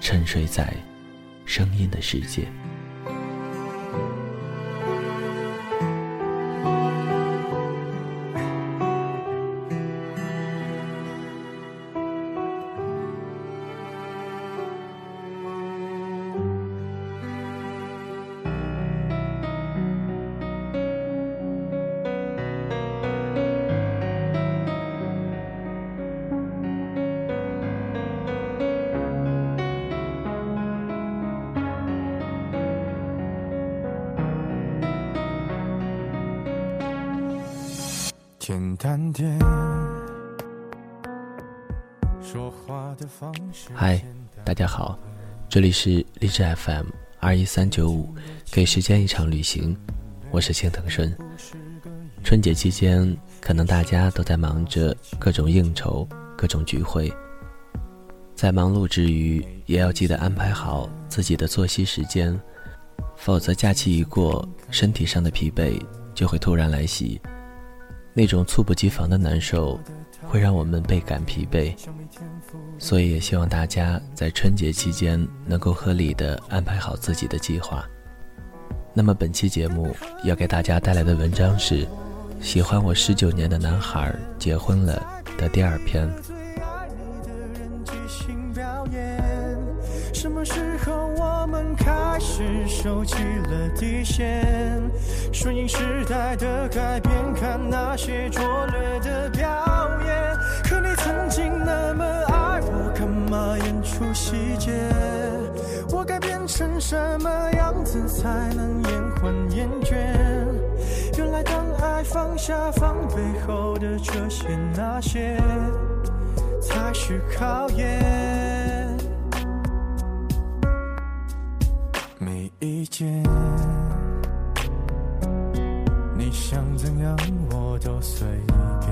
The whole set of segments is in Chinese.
沉睡在声音的世界。嗨，大家好，这里是励志 FM 二一三九五，给时间一场旅行，我是青藤顺。春节期间，可能大家都在忙着各种应酬、各种聚会，在忙碌之余，也要记得安排好自己的作息时间，否则假期一过，身体上的疲惫就会突然来袭。那种猝不及防的难受，会让我们倍感疲惫，所以也希望大家在春节期间能够合理的安排好自己的计划。那么本期节目要给大家带来的文章是《喜欢我十九年的男孩结婚了》的第二篇。开始收起了底线？顺应时代的改变，看那些拙劣的表演。可你曾经那么爱我，干嘛演出细节？我该变成什么样子才能延缓厌倦？原来当爱放下防备后的这些那些，才是考验。意见，你想怎样我都随便。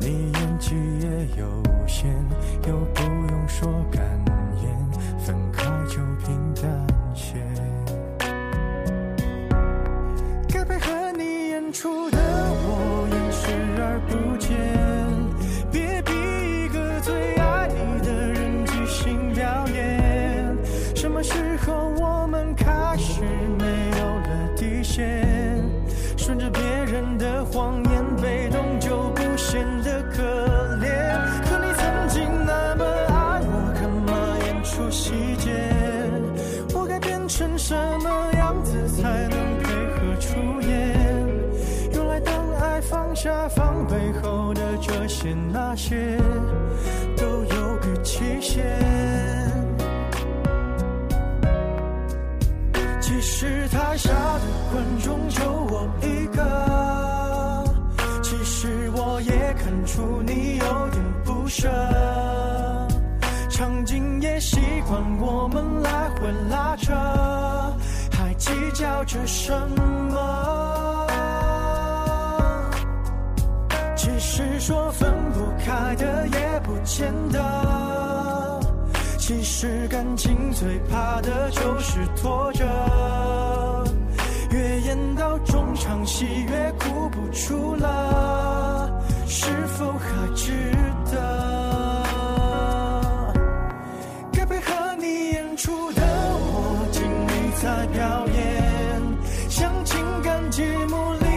你演技也有限，又不用说感是什么？其实说分不开的也不见得，其实感情最怕的就是拖着，越演到中场戏越哭不出了。寂寞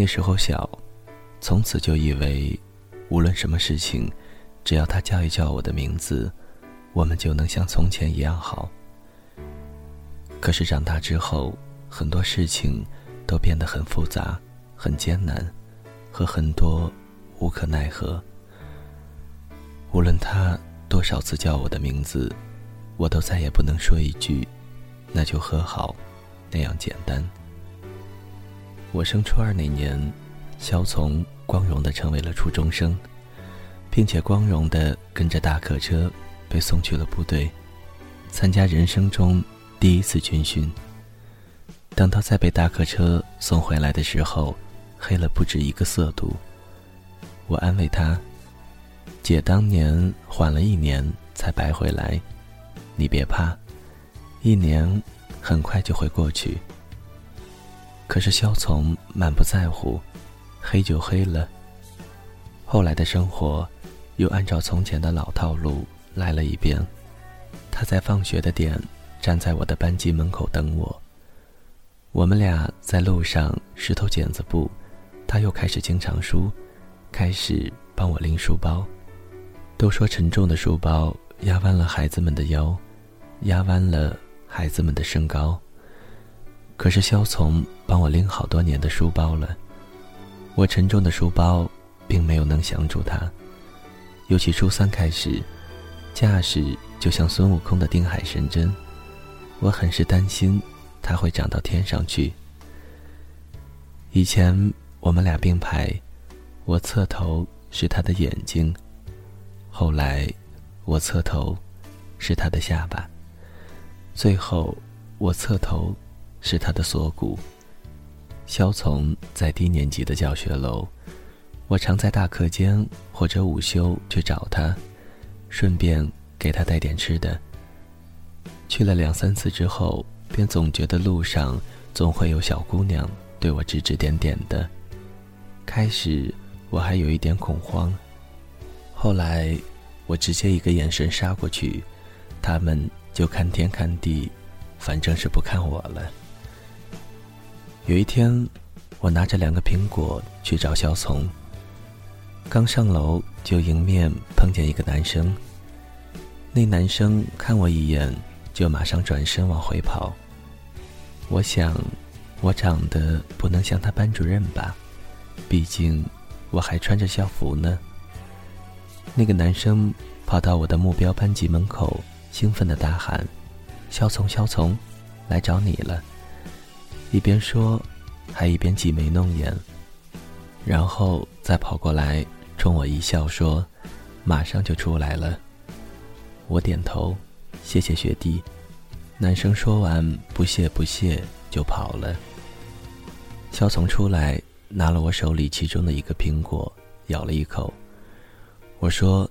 那时候小，从此就以为，无论什么事情，只要他叫一叫我的名字，我们就能像从前一样好。可是长大之后，很多事情都变得很复杂、很艰难，和很多无可奈何。无论他多少次叫我的名字，我都再也不能说一句“那就和好”，那样简单。我升初二那年，肖从光荣的成为了初中生，并且光荣的跟着大客车被送去了部队，参加人生中第一次军训。等到再被大客车送回来的时候，黑了不止一个色度。我安慰他：“姐当年缓了一年才白回来，你别怕，一年很快就会过去。”可是萧从满不在乎，黑就黑了。后来的生活，又按照从前的老套路来了一遍。他在放学的点，站在我的班级门口等我。我们俩在路上石头剪子布，他又开始经常输，开始帮我拎书包。都说沉重的书包压弯了孩子们的腰，压弯了孩子们的身高。可是肖从帮我拎好多年的书包了，我沉重的书包并没有能降住他。尤其初三开始，架势就像孙悟空的定海神针，我很是担心他会长到天上去。以前我们俩并排，我侧头是他的眼睛，后来我侧头是他的下巴，最后我侧头。是他的锁骨。萧从在低年级的教学楼，我常在大课间或者午休去找他，顺便给他带点吃的。去了两三次之后，便总觉得路上总会有小姑娘对我指指点点的。开始我还有一点恐慌，后来我直接一个眼神杀过去，他们就看天看地，反正是不看我了。有一天，我拿着两个苹果去找肖从。刚上楼就迎面碰见一个男生。那男生看我一眼，就马上转身往回跑。我想，我长得不能像他班主任吧？毕竟我还穿着校服呢。那个男生跑到我的目标班级门口，兴奋的大喊：“肖从，肖从，来找你了！”一边说，还一边挤眉弄眼，然后再跑过来冲我一笑，说：“马上就出来了。”我点头，谢谢学弟。男生说完，不谢不谢就跑了。肖从出来，拿了我手里其中的一个苹果，咬了一口。我说：“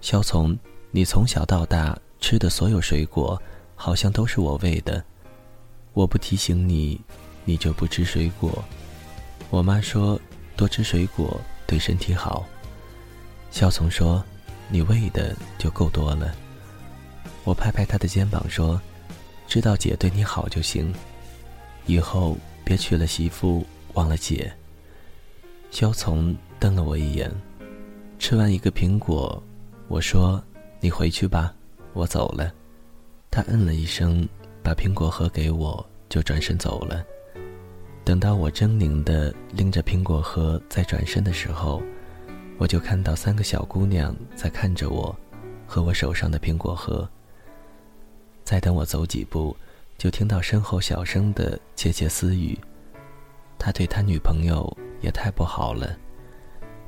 肖从，你从小到大吃的所有水果，好像都是我喂的。”我不提醒你，你就不吃水果。我妈说多吃水果对身体好。肖从说，你喂的就够多了。我拍拍他的肩膀说，知道姐对你好就行，以后别娶了媳妇忘了姐。肖从瞪了我一眼，吃完一个苹果，我说你回去吧，我走了。他嗯了一声。把苹果核给我，就转身走了。等到我狰狞的拎着苹果核在转身的时候，我就看到三个小姑娘在看着我，和我手上的苹果核。再等我走几步，就听到身后小声的窃窃私语。他对他女朋友也太不好了，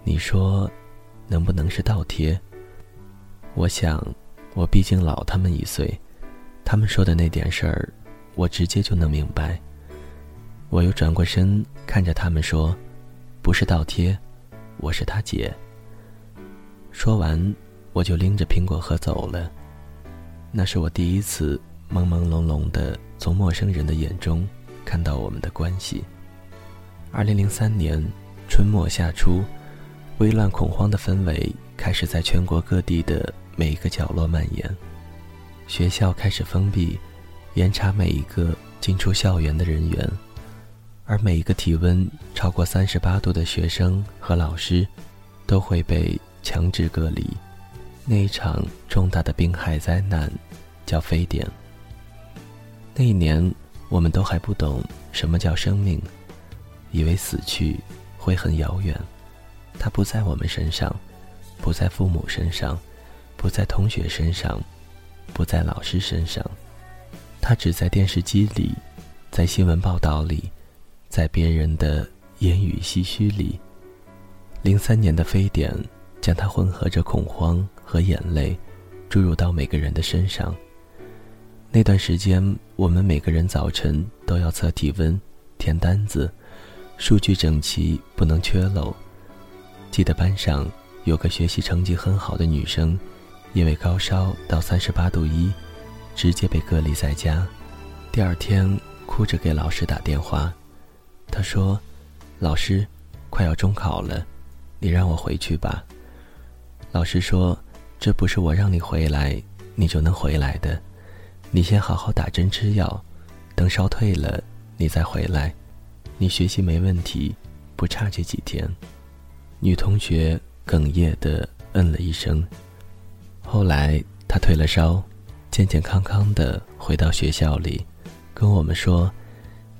你说，能不能是倒贴？我想，我毕竟老他们一岁，他们说的那点事儿，我直接就能明白。我又转过身看着他们说：“不是倒贴，我是他姐。”说完，我就拎着苹果核走了。那是我第一次朦朦胧胧的从陌生人的眼中看到我们的关系。二零零三年春末夏初，危乱恐慌的氛围开始在全国各地的每一个角落蔓延，学校开始封闭，严查每一个进出校园的人员。而每一个体温超过三十八度的学生和老师，都会被强制隔离。那一场重大的病害灾难，叫非典。那一年，我们都还不懂什么叫生命，以为死去会很遥远。它不在我们身上，不在父母身上，不在同学身上，不在老师身上，它只在电视机里，在新闻报道里。在别人的言语唏嘘里，零三年的非典将它混合着恐慌和眼泪，注入到每个人的身上。那段时间，我们每个人早晨都要测体温、填单子，数据整齐，不能缺漏。记得班上有个学习成绩很好的女生，因为高烧到三十八度一，直接被隔离在家。第二天，哭着给老师打电话。他说：“老师，快要中考了，你让我回去吧。”老师说：“这不是我让你回来，你就能回来的。你先好好打针吃药，等烧退了，你再回来。你学习没问题，不差这几天。”女同学哽咽的嗯了一声。后来他退了烧，健健康康的回到学校里，跟我们说：“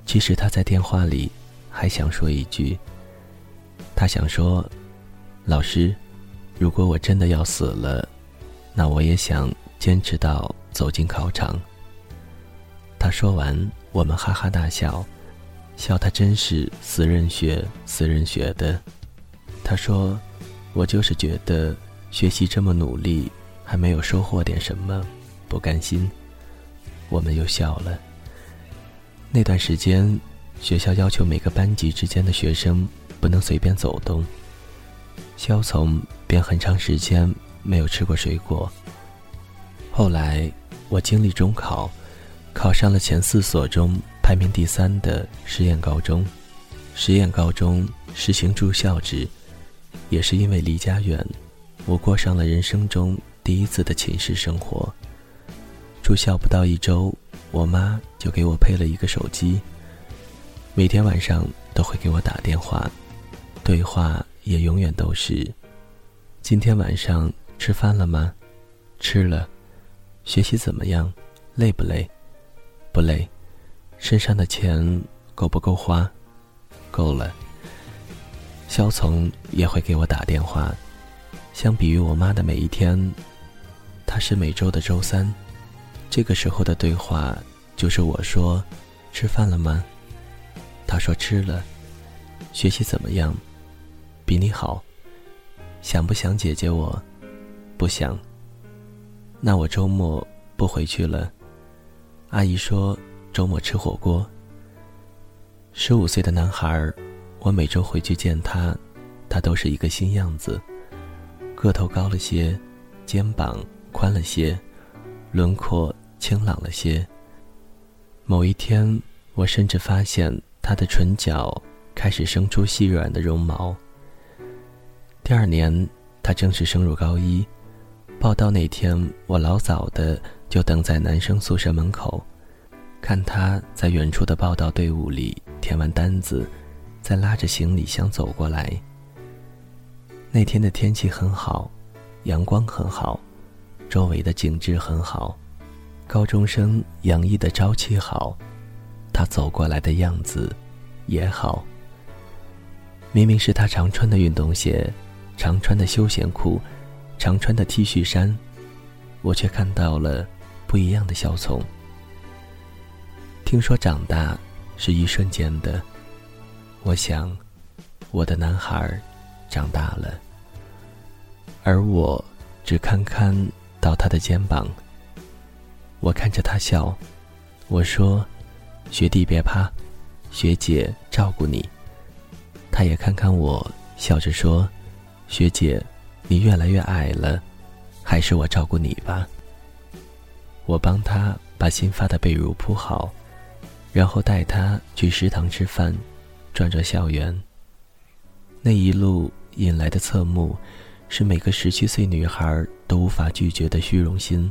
其实他在电话里。”还想说一句。他想说：“老师，如果我真的要死了，那我也想坚持到走进考场。”他说完，我们哈哈大笑，笑他真是死人学死人学的。他说：“我就是觉得学习这么努力，还没有收获点什么，不甘心。”我们又笑了。那段时间。学校要求每个班级之间的学生不能随便走动。肖从便很长时间没有吃过水果。后来我经历中考，考上了前四所中排名第三的实验高中。实验高中实行住校制，也是因为离家远，我过上了人生中第一次的寝室生活。住校不到一周，我妈就给我配了一个手机。每天晚上都会给我打电话，对话也永远都是：“今天晚上吃饭了吗？吃了。学习怎么样？累不累？不累。身上的钱够不够花？够了。”肖从也会给我打电话，相比于我妈的每一天，他是每周的周三。这个时候的对话就是我说：“吃饭了吗？”他说吃了，学习怎么样？比你好。想不想姐姐我？不想。那我周末不回去了。阿姨说周末吃火锅。十五岁的男孩，我每周回去见他，他都是一个新样子，个头高了些，肩膀宽了些，轮廓清朗了些。某一天，我甚至发现。他的唇角开始生出细软的绒毛。第二年，他正式升入高一。报到那天，我老早的就等在男生宿舍门口，看他在远处的报到队伍里填完单子，再拉着行李箱走过来。那天的天气很好，阳光很好，周围的景致很好，高中生洋溢的朝气好。他走过来的样子，也好。明明是他常穿的运动鞋，常穿的休闲裤，常穿的 T 恤衫，我却看到了不一样的小从。听说长大是一瞬间的，我想，我的男孩长大了，而我只堪堪到他的肩膀。我看着他笑，我说：“学弟别怕，学姐照顾你。”他也看看我，笑着说：“学姐，你越来越矮了，还是我照顾你吧。”我帮他把新发的被褥铺好，然后带他去食堂吃饭，转转校园。那一路引来的侧目，是每个十七岁女孩都无法拒绝的虚荣心。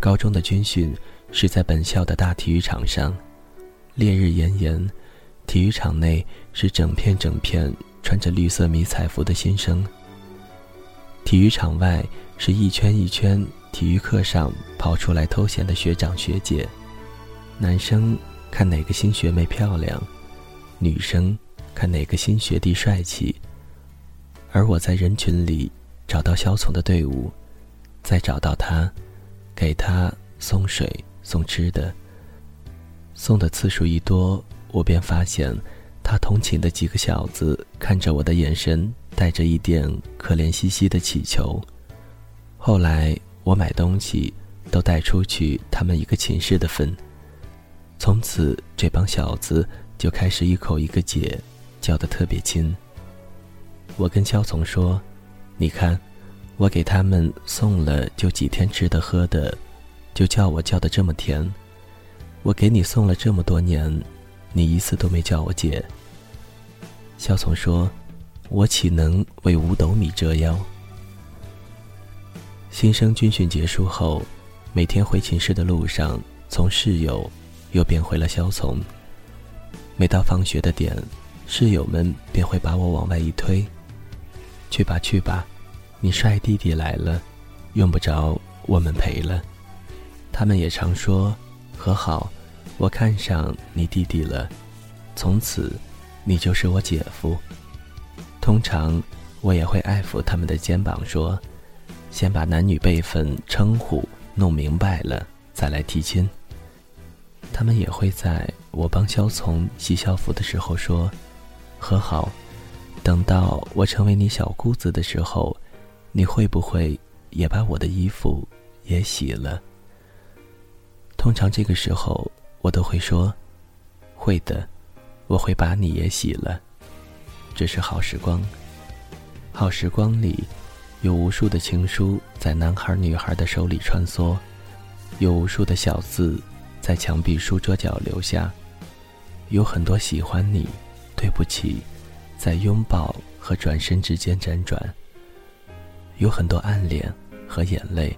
高中的军训是在本校的大体育场上，烈日炎炎。体育场内是整片整片穿着绿色迷彩服的新生。体育场外是一圈一圈体育课上跑出来偷闲的学长学姐。男生看哪个新学妹漂亮，女生看哪个新学弟帅气。而我在人群里找到萧从的队伍，再找到他，给他送水送吃的。送的次数一多。我便发现，他同寝的几个小子看着我的眼神带着一点可怜兮兮的乞求。后来我买东西都带出去他们一个寝室的分。从此这帮小子就开始一口一个姐，叫得特别亲。我跟肖从说：“你看，我给他们送了就几天吃的喝的，就叫我叫的这么甜。我给你送了这么多年。”你一次都没叫我姐。肖从说：“我岂能为五斗米折腰？”新生军训结束后，每天回寝室的路上，从室友又变回了肖从。每到放学的点，室友们便会把我往外一推：“去吧去吧，你帅弟弟来了，用不着我们陪了。”他们也常说：“和好。”我看上你弟弟了，从此，你就是我姐夫。通常，我也会爱抚他们的肩膀，说：“先把男女辈分称呼弄明白了，再来提亲。”他们也会在我帮肖从洗校服的时候说：“和好，等到我成为你小姑子的时候，你会不会也把我的衣服也洗了？”通常这个时候。我都会说，会的，我会把你也洗了。这是好时光，好时光里，有无数的情书在男孩女孩的手里穿梭，有无数的小字在墙壁书桌角留下，有很多喜欢你，对不起，在拥抱和转身之间辗转，有很多暗恋和眼泪，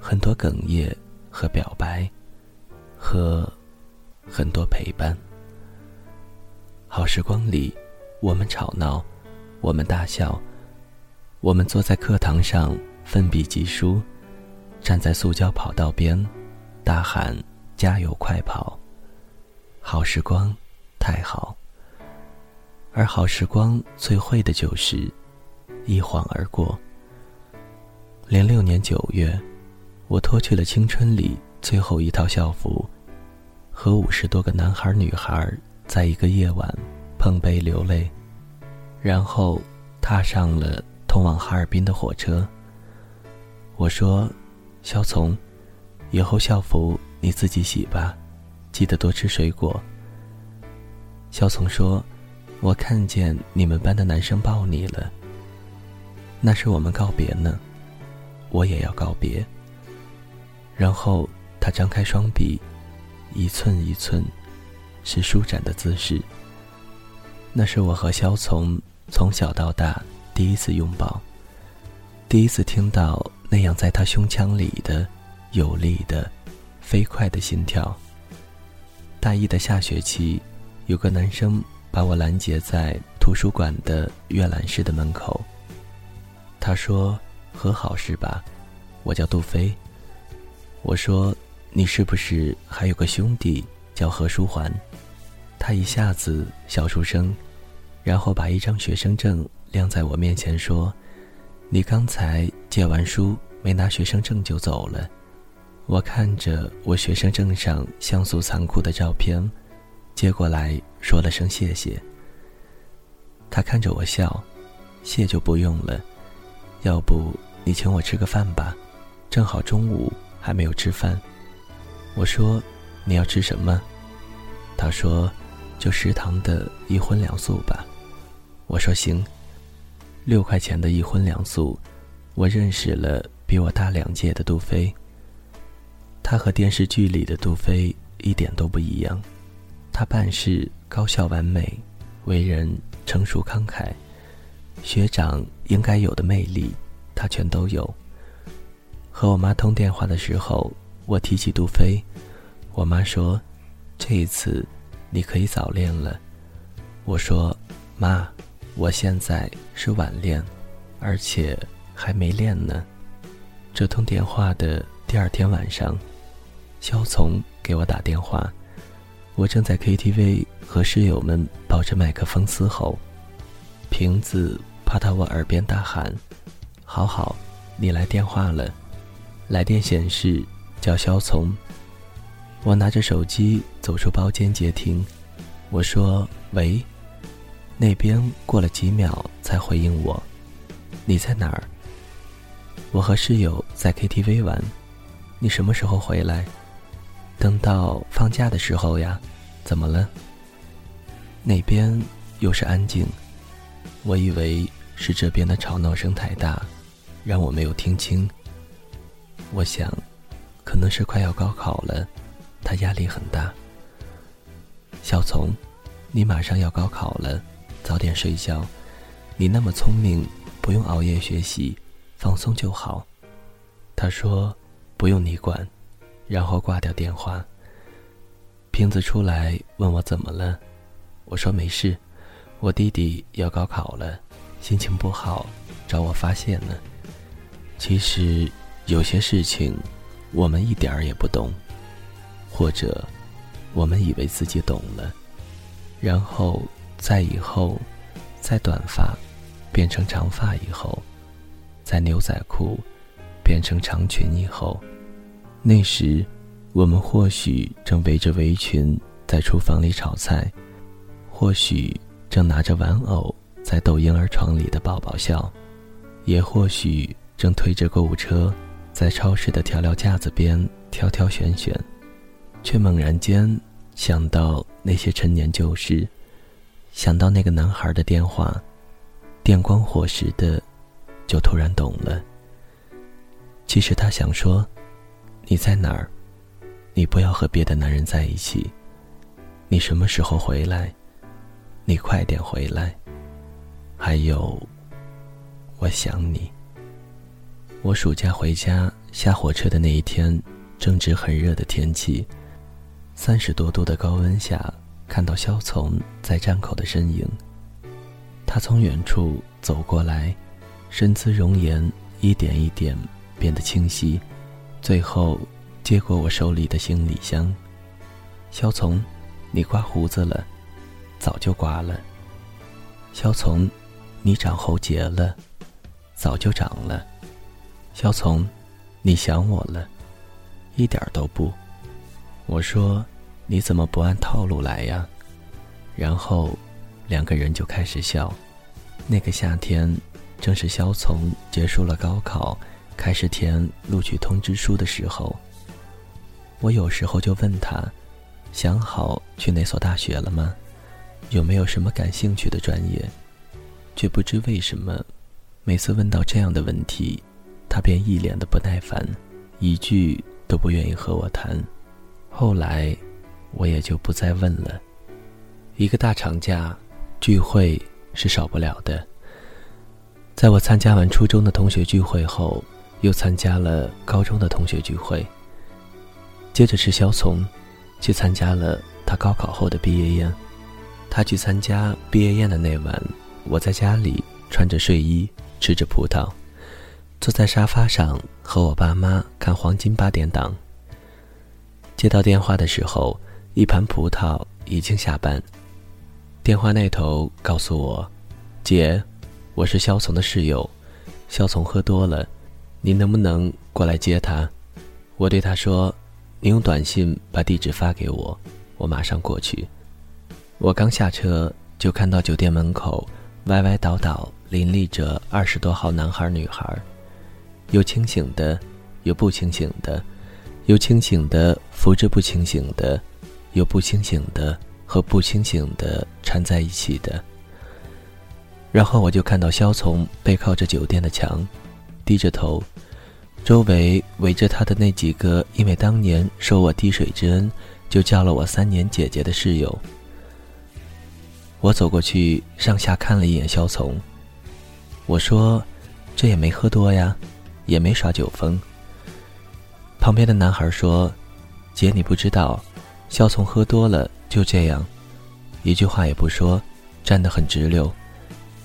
很多哽咽和表白，和。很多陪伴，好时光里，我们吵闹，我们大笑，我们坐在课堂上奋笔疾书，站在塑胶跑道边，大喊加油快跑。好时光，太好。而好时光最会的就是一晃而过。零六年九月，我脱去了青春里最后一套校服。和五十多个男孩女孩在一个夜晚碰杯流泪，然后踏上了通往哈尔滨的火车。我说：“肖从，以后校服你自己洗吧，记得多吃水果。”肖从说：“我看见你们班的男生抱你了，那是我们告别呢，我也要告别。”然后他张开双臂。一寸一寸，是舒展的姿势。那是我和肖从从小到大第一次拥抱，第一次听到那样在他胸腔里的有力的、飞快的心跳。大一的下学期，有个男生把我拦截在图书馆的阅览室的门口。他说：“和好是吧？我叫杜飞。”我说。你是不是还有个兄弟叫何书桓？他一下子笑出声，然后把一张学生证亮在我面前，说：“你刚才借完书没拿学生证就走了。”我看着我学生证上像素残酷的照片，接过来说了声谢谢。他看着我笑，谢就不用了，要不你请我吃个饭吧，正好中午还没有吃饭。我说你要吃什么？他说就食堂的一荤两素吧。我说行。六块钱的一荤两素，我认识了比我大两届的杜飞。他和电视剧里的杜飞一点都不一样，他办事高效完美，为人。成熟慷慨，学长应该有的魅力，他全都有。和我妈通电话的时候，我提起杜飞，我妈说：“这一次你可以早恋了。”我说：“妈，我现在是晚恋，而且还没恋呢。”这通电话的第二天晚上，肖从给我打电话。我正在 KTV 和室友们抱着麦克风嘶吼，瓶子趴到我耳边大喊：“好好，你来电话了。”来电显示叫肖从。我拿着手机走出包间接听，我说：“喂。”那边过了几秒才回应我：“你在哪儿？”我和室友在 KTV 玩，你什么时候回来？等到放假的时候呀，怎么了？那边又是安静，我以为是这边的吵闹声太大，让我没有听清。我想，可能是快要高考了，他压力很大。小丛，你马上要高考了，早点睡觉。你那么聪明，不用熬夜学习，放松就好。他说：“不用你管。”然后挂掉电话。瓶子出来问我怎么了，我说没事，我弟弟要高考了，心情不好，找我发泄呢。其实有些事情我们一点儿也不懂，或者我们以为自己懂了，然后在以后，在短发变成长发以后，在牛仔裤变成长裙以后。那时，我们或许正围着围裙在厨房里炒菜，或许正拿着玩偶在逗婴儿床里的宝宝笑，也或许正推着购物车在超市的调料架子边挑挑选选，却猛然间想到那些陈年旧事，想到那个男孩的电话，电光火石的，就突然懂了。其实他想说。你在哪儿？你不要和别的男人在一起。你什么时候回来？你快点回来。还有，我想你。我暑假回家下火车的那一天，正值很热的天气，三十多度的高温下，看到肖从在站口的身影。他从远处走过来，身姿容颜一点一点变得清晰。最后，接过我手里的行李箱。肖从，你刮胡子了，早就刮了。肖从，你长喉结了，早就长了。肖从，你想我了，一点都不。我说，你怎么不按套路来呀？然后，两个人就开始笑。那个夏天，正是肖从结束了高考。开始填录取通知书的时候，我有时候就问他：“想好去哪所大学了吗？有没有什么感兴趣的专业？”却不知为什么，每次问到这样的问题，他便一脸的不耐烦，一句都不愿意和我谈。后来，我也就不再问了。一个大长假，聚会是少不了的。在我参加完初中的同学聚会后。又参加了高中的同学聚会。接着是肖从，去参加了他高考后的毕业宴。他去参加毕业宴的那晚，我在家里穿着睡衣，吃着葡萄，坐在沙发上和我爸妈看黄金八点档。接到电话的时候，一盘葡萄已经下班。电话那头告诉我：“姐，我是肖从的室友，肖从喝多了，你能不能过来接他？”我对他说：“你用短信把地址发给我，我马上过去。”我刚下车，就看到酒店门口歪歪倒倒林立着二十多号男孩女孩，有清醒的，有不清醒的，有清醒的扶着不清醒的，有不清醒的和不清醒的缠在一起的。然后我就看到肖从背靠着酒店的墙，低着头，周围围着他的那几个因为当年受我滴水之恩，就叫了我三年姐姐的室友。我走过去，上下看了一眼肖从。我说：“这也没喝多呀，也没耍酒疯。”旁边的男孩说：“姐，你不知道，肖从喝多了就这样，一句话也不说，站得很直溜。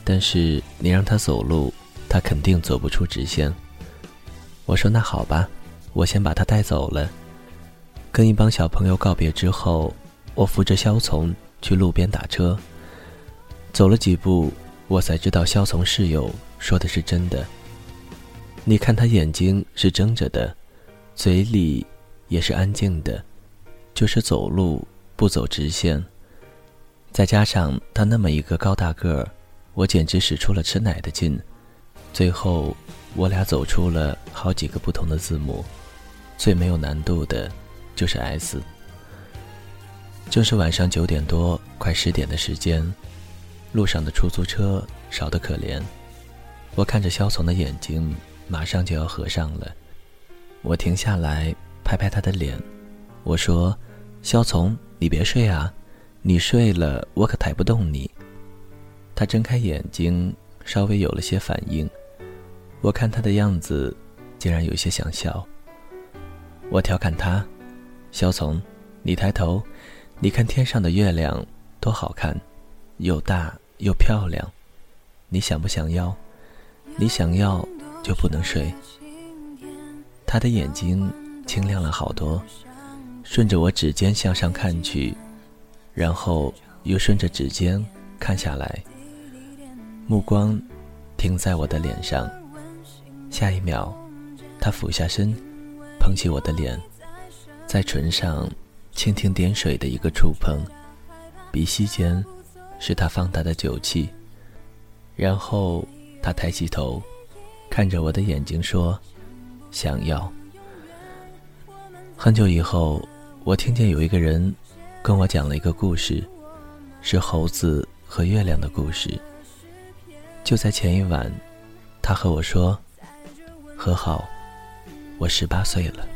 但是你让他走路，他肯定走不出直线。”我说：“那好吧，我先把他带走了。”跟一帮小朋友告别之后，我扶着肖从去路边打车。走了几步，我才知道肖从室友说的是真的。你看他眼睛是睁着的，嘴里也是安静的，就是走路不走直线。再加上他那么一个高大个儿，我简直使出了吃奶的劲。最后，我俩走出了好几个不同的字母，最没有难度的，就是 S。正是晚上九点多，快十点的时间。路上的出租车少得可怜，我看着肖从的眼睛，马上就要合上了。我停下来拍拍他的脸，我说：“肖从，你别睡啊，你睡了我可抬不动你。”他睁开眼睛，稍微有了些反应。我看他的样子，竟然有些想笑。我调侃他：“肖从，你抬头，你看天上的月亮多好看，又大。”又漂亮，你想不想要？你想要就不能睡。他的眼睛清亮了好多，顺着我指尖向上看去，然后又顺着指尖看下来，目光停在我的脸上。下一秒，他俯下身，捧起我的脸，在唇上蜻蜓点水的一个触碰，鼻息间。是他放大的酒气，然后他抬起头，看着我的眼睛说：“想要。”很久以后，我听见有一个人跟我讲了一个故事，是猴子和月亮的故事。就在前一晚，他和我说：“和好，我十八岁了。”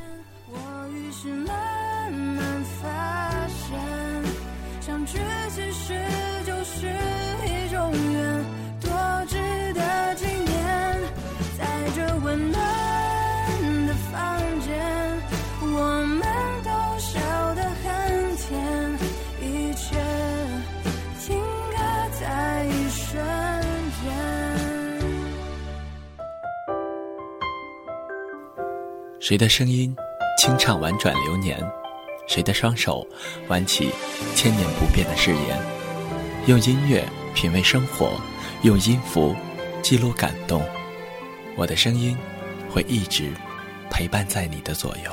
谁的声音清唱婉转流年？谁的双手挽起千年不变的誓言？用音乐品味生活，用音符记录感动。我的声音会一直陪伴在你的左右。